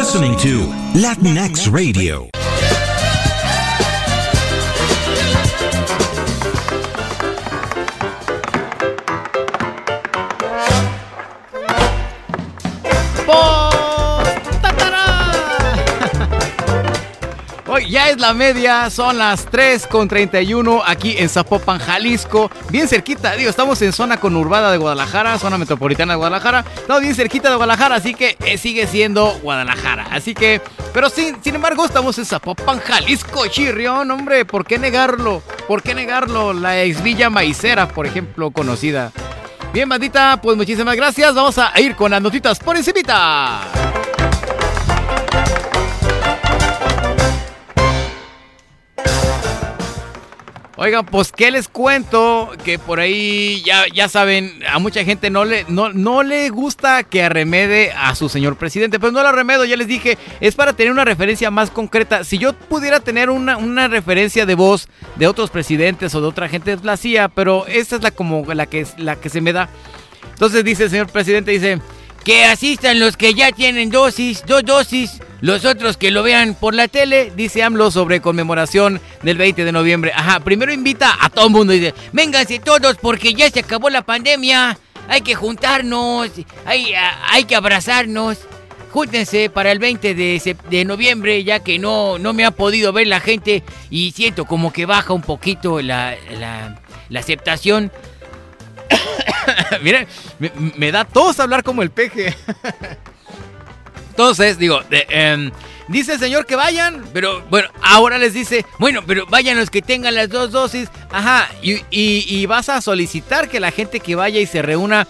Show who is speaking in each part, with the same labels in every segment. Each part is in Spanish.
Speaker 1: listening to Latinx Radio.
Speaker 2: Ya es la media, son las 3 con 31 aquí en Zapopan, Jalisco. Bien cerquita, digo, estamos en zona conurbada de Guadalajara, zona metropolitana de Guadalajara. Estamos bien cerquita de Guadalajara, así que eh, sigue siendo Guadalajara. Así que, pero sin, sin embargo, estamos en Zapopan, Jalisco, chirrión, hombre, ¿por qué negarlo? ¿Por qué negarlo? La ex Villa Maicera, por ejemplo, conocida. Bien, bandita, pues muchísimas gracias. Vamos a ir con las notitas por encimita. Oigan, pues qué les cuento que por ahí ya, ya saben, a mucha gente no le, no, no le gusta que arremede a su señor presidente. Pues no lo arremedo, ya les dije, es para tener una referencia más concreta. Si yo pudiera tener una, una referencia de voz de otros presidentes o de otra gente, la hacía, pero esta es la como la que, la que se me da. Entonces dice el señor presidente, dice, que asistan los que ya tienen dosis, dos dosis, los otros que lo vean por la tele, dice AMLO sobre conmemoración del 20 de noviembre. Ajá, primero invita a todo el mundo y dice, vénganse todos porque ya se acabó la pandemia, hay que juntarnos, hay, hay que abrazarnos. Júntense para el 20 de, noviembre, ya que no, no me ha podido ver la gente y siento como que baja un poquito la, la, la aceptación. Miren, me, da tos hablar como el peje. Entonces, digo, em, dice el señor que vayan, pero bueno, ahora les dice, bueno, pero vayan los que tengan las dos dosis. Ajá, y, y- y vas a solicitar que la gente que vaya y se reúna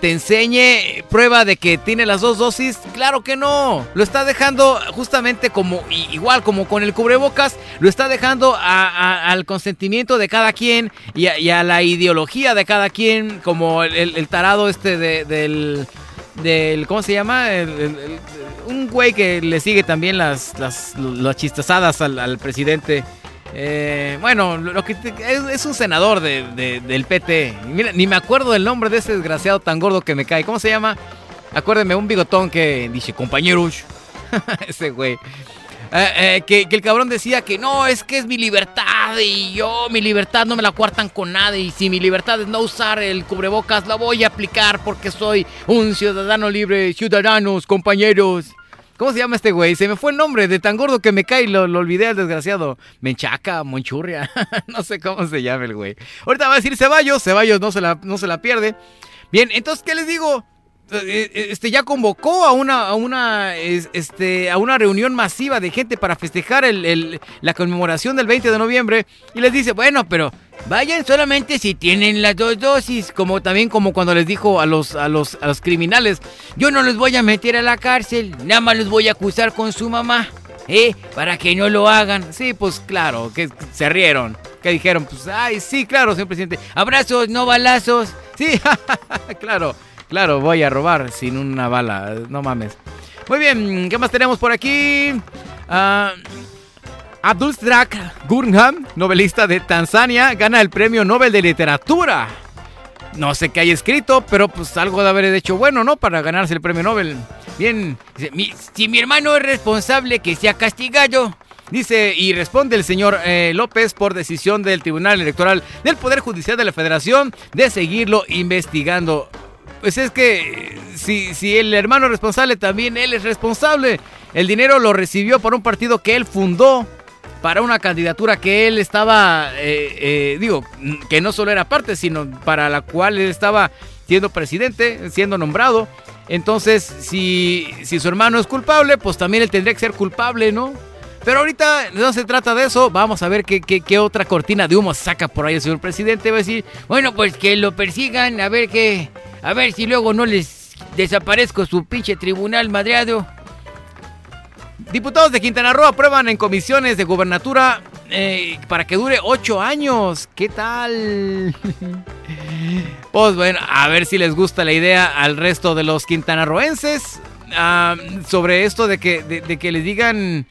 Speaker 2: te enseñe prueba de que tiene las dos dosis. Claro que no, lo está dejando justamente como, igual como con el cubrebocas, lo está dejando a- al consentimiento de cada quien y a, la ideología de cada quien, como el, tarado este de- del del ¿cómo se llama? El- un güey que le sigue también las las, las chistazadas al presidente. Eh, bueno, lo que te- es, un senador de- del PT. Mira, ni me acuerdo del nombre de ese desgraciado tan gordo que me cae. ¿Cómo se llama? Acuérdeme, un bigotón que dice, compañeros. ese güey. Eh, eh, que, que el cabrón decía que no, es que es mi libertad y yo mi libertad no me la cuartan con nada y si mi libertad es no usar el cubrebocas la voy a aplicar porque soy un ciudadano libre, ciudadanos, compañeros. ¿Cómo se llama este güey? Se me fue el nombre de tan gordo que me cae, lo, lo olvidé al desgraciado. Menchaca, Monchurria, no sé cómo se llama el güey. Ahorita va a decir Ceballos, Ceballos no se la, no se la pierde. Bien, entonces, ¿qué les digo? Eh, eh, Este ya convocó a una a una es- este a una reunión masiva de gente para festejar el- la conmemoración del 20 de noviembre y les dice bueno pero vayan solamente si tienen las dos dosis como también como cuando les dijo a los a los a los criminales yo no los voy a meter a la cárcel nada más los voy a acusar con su mamá eh para que no lo hagan sí pues claro que se rieron que dijeron pues ay sí claro señor presidente abrazos no balazos sí claro Claro, voy a robar sin una bala, no mames. Muy bien, ¿qué más tenemos por aquí? Ah, Abdulstrak Gurnham, novelista de Tanzania, gana el premio Nobel de Literatura. No sé qué hay escrito, pero pues algo de haber hecho bueno, ¿no? Para ganarse el premio Nobel. Bien, dice, "Mi- si mi hermano es responsable, que sea castigado. Dice, y responde el señor eh, López por decisión del Tribunal Electoral del Poder Judicial de la Federación de seguirlo investigando. Pues es que si, si el hermano es responsable, también él es responsable. El dinero lo recibió por un partido que él fundó, para una candidatura que él estaba, eh, eh, digo, que no solo era parte, sino para la cual él estaba siendo presidente, siendo nombrado. Entonces, si, si su hermano es culpable, pues también él tendría que ser culpable, ¿no? Pero ahorita no se trata de eso. Vamos a ver qué, qué- qué otra cortina de humo saca por ahí el señor presidente. Va a decir, bueno, pues que lo persigan, a ver qué. A ver si luego no les desaparezco su pinche tribunal madreado. Diputados de Quintana Roo aprueban en comisiones de gubernatura eh, para que dure ocho años. ¿Qué tal? Pues bueno, a ver si les gusta la idea al resto de los quintanarroenses ah, sobre esto de que, de, que les digan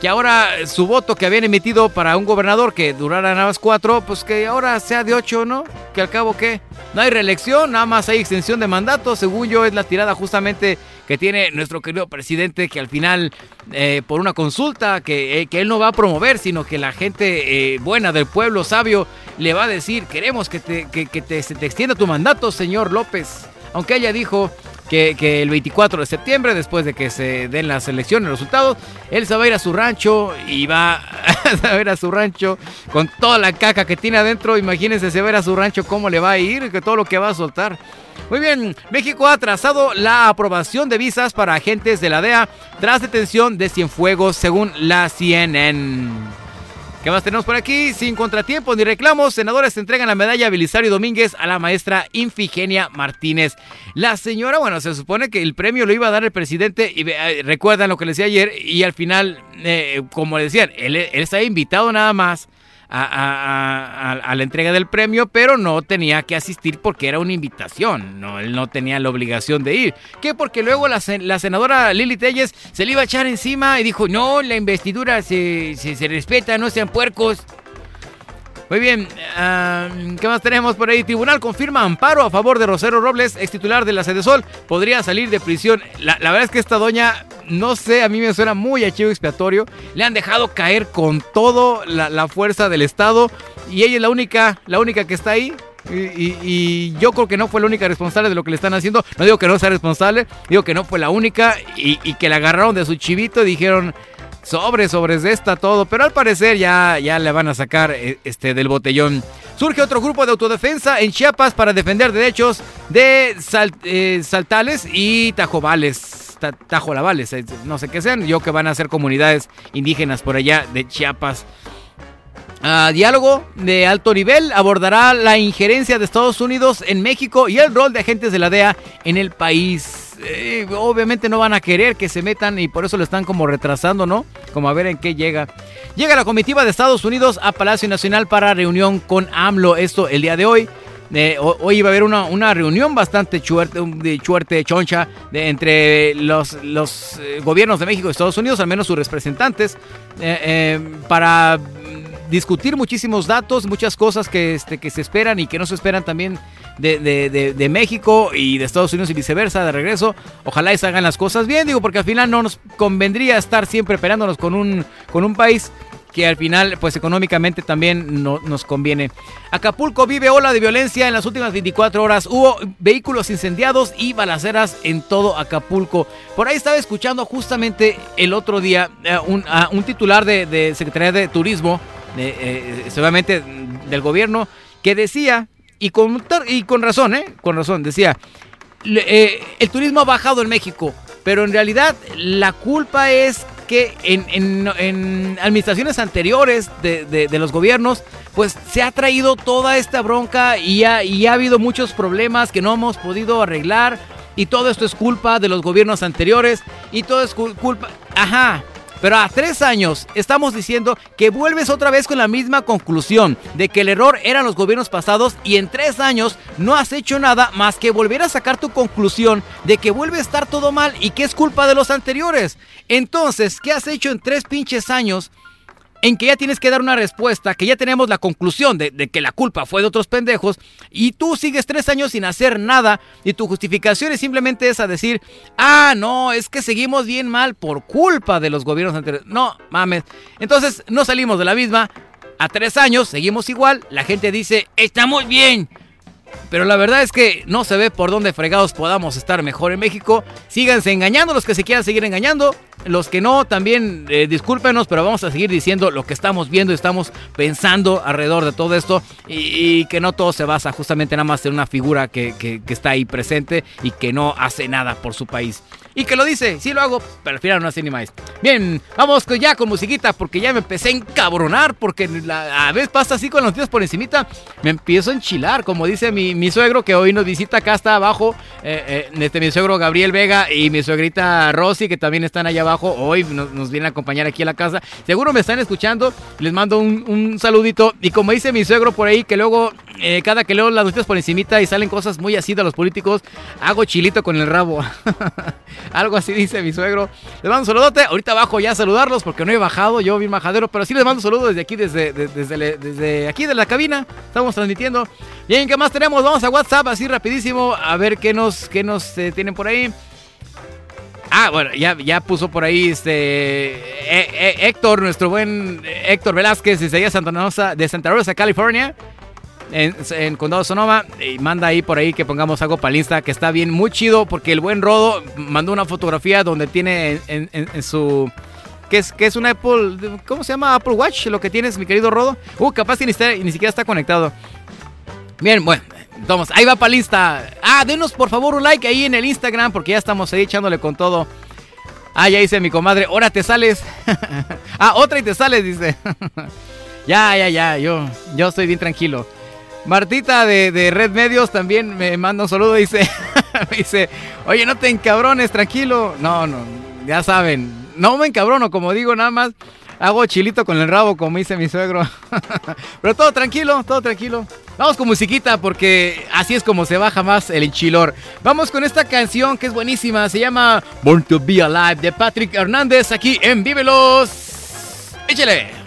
Speaker 2: que ahora su voto que habían emitido para un gobernador que durara nada más cuatro, pues que ahora sea de ocho, ¿no? Que al cabo que no hay reelección, nada más hay extensión de mandato, según yo es la tirada justamente que tiene nuestro querido presidente, que al final, eh, por una consulta que, eh, que, él no va a promover, sino que la gente eh, buena del pueblo sabio le va a decir, queremos que, te, que, que te, extienda tu mandato, señor López. Aunque ella dijo que, que, el 24 de septiembre, después de que se den las elecciones, los resultados, él se va a ir a su rancho y va a ir a su rancho con toda la caca que tiene adentro. Imagínense, se va a ir a su rancho cómo le va a ir, que todo lo que va a soltar. Muy bien, México ha trazado la aprobación de visas para agentes de la DEA tras detención de Cienfuegos, según la CNN. ¿Qué más tenemos por aquí? Sin contratiempos ni reclamos, senadores entregan la medalla Belisario Domínguez a la maestra Infigenia Martínez. La señora, bueno, se supone que el premio lo iba a dar el presidente, y eh, recuerdan lo que le decía ayer, y al final, eh, como le decían, él, él está invitado nada más a, la entrega del premio, pero no tenía que asistir porque era una invitación, no, él no tenía la obligación de ir. Que porque luego la, senadora Lili Telles se le iba a echar encima y dijo, no, la investidura se, se, respeta, no sean puercos. Muy bien, ¿qué más tenemos por ahí? Tribunal confirma amparo a favor de Rosero Robles, ex titular de la Sede Sol. Podría salir de prisión. La, la, verdad es que esta doña, no sé, a mí me suena muy a chivo expiatorio. Le han dejado caer con todo la, fuerza del Estado y ella es la única, la única que está ahí. Y, yo creo que no fue la única responsable de lo que le están haciendo. No digo que no sea responsable, digo que no fue la única y, que la agarraron de su chivito y dijeron, sobres, sobres de esta todo, pero al parecer ya, ya le van a sacar este del botellón. Surge otro grupo de autodefensa en Chiapas para defender derechos de eh, saltales y tajobales, tajolavales, no sé qué sean, yo que van a ser comunidades indígenas por allá de Chiapas. Diálogo de alto nivel abordará la injerencia de Estados Unidos en México y el rol de agentes de la DEA en el país. Eh, obviamente no van a querer que se metan y por eso lo están como retrasando, ¿no? Como a ver en qué llega. Llega la comitiva de Estados Unidos a Palacio Nacional para reunión con AMLO. Esto el día de hoy. Eh, hoy iba a haber una, una reunión bastante chuerte, chuerte, choncha, de, entre los, los eh, gobiernos de México y Estados Unidos, al menos sus representantes, eh, para discutir muchísimos datos, muchas cosas que, este, que se esperan y que no se esperan también de, de, de, de, México y de Estados Unidos y viceversa, de regreso. Ojalá y se hagan las cosas bien, digo, porque al final no nos convendría estar siempre peleándonos con un, con un país que al final, pues económicamente también no, nos conviene. Acapulco vive ola de violencia en las últimas 24 horas. Hubo vehículos incendiados y balaceras en todo Acapulco. Por ahí estaba escuchando justamente el otro día uh, un, uh, un, titular de, Secretaría de Turismo, eh, seguramente del gobierno, que decía, y con, y con razón, ¿eh? Con razón, decía, eh, el turismo ha bajado en México, pero en realidad la culpa es que en, en, administraciones anteriores de, de, de, los gobiernos, pues se ha traído toda esta bronca y ha, y ha habido muchos problemas que no hemos podido arreglar. Y todo esto es culpa de los gobiernos anteriores. Y todo es culpa... Ajá, pero a tres años estamos diciendo que vuelves otra vez con la misma conclusión de que el error eran los gobiernos pasados y en tres años no has hecho nada más que volver a sacar tu conclusión de que vuelve a estar todo mal y que es culpa de los anteriores. Entonces, ¿qué has hecho en tres pinches años? En que ya tienes que dar una respuesta, que ya tenemos la conclusión de, que la culpa fue de otros pendejos, y tú sigues tres años sin hacer nada, y tu justificación es simplemente esa, decir, ah, no, es que seguimos bien mal por culpa de los gobiernos anteriores. No, mames. Entonces, no salimos de la misma. A tres años seguimos igual, la gente dice, estamos bien. Pero la verdad es que no se ve por dónde fregados podamos estar mejor en México. Síganse engañando los que se quieran seguir engañando. Los que no, también eh, discúlpenos, pero vamos a seguir diciendo lo que estamos viendo y estamos pensando alrededor de todo esto. Y, que no todo se basa justamente nada más en una figura que está ahí presente y que no hace nada por su país y que lo dice, sí lo hago, pero al final no hace ni más. Bien, vamos ya con musiquita porque ya me empecé a encabronar porque a veces pasa así con los tíos por encimita, me empiezo a enchilar, como dice mi, mi suegro que hoy nos visita acá está abajo, eh, eh, este, mi suegro Gabriel Vega y mi suegrita Rosy que también están allá abajo, hoy nos, nos, vienen a acompañar aquí a la casa, seguro me están escuchando, les mando un, un saludito y como dice mi suegro por ahí que luego eh, cada que leo las noticias por encimita y salen cosas muy así de los políticos, hago chilito con el rabo. Algo así dice mi suegro. Les mando un saludote. Ahorita bajo ya a saludarlos porque no he bajado, yo bien majadero, pero sí les mando saludos desde aquí, desde, desde, desde, desde aquí de la cabina. Estamos transmitiendo. Bien, ¿qué más tenemos? Vamos a WhatsApp así rapidísimo a ver qué nos, qué nos eh, tienen por ahí. Ah, bueno, ya, ya puso por ahí este eh, eh, Héctor, nuestro buen Héctor Velázquez de Santa Rosa, de Santa Rosa, California. En, Condado Sonoma y manda ahí por ahí que pongamos algo para el Insta que está bien, muy chido porque el buen Rodo mandó una fotografía donde tiene en, en su que es, que es un Apple, ¿cómo se llama? Apple Watch, lo que tienes, mi querido Rodo. Uh, capaz que ni, ni siquiera está conectado. Bien, bueno, vamos, ahí va para el Insta. Ah, denos por favor un like ahí en el Instagram porque ya estamos ahí echándole con todo. Ah, ya dice mi comadre, ahora te sales. ah, otra y te sales, dice. ya, ya, ya, yo, yo estoy bien tranquilo. Martita de, Red Medios también me manda un saludo, dice, dice, oye, no te encabrones, tranquilo. No, no, ya saben, no me encabrono, como digo, nada más hago chilito con el rabo, como dice mi suegro. Pero todo tranquilo, todo tranquilo. Vamos con musiquita porque así es como se baja más el enchilor. Vamos con esta canción que es buenísima, se llama Born to Be Alive de Patrick Hernández aquí en Vívelos. Échale.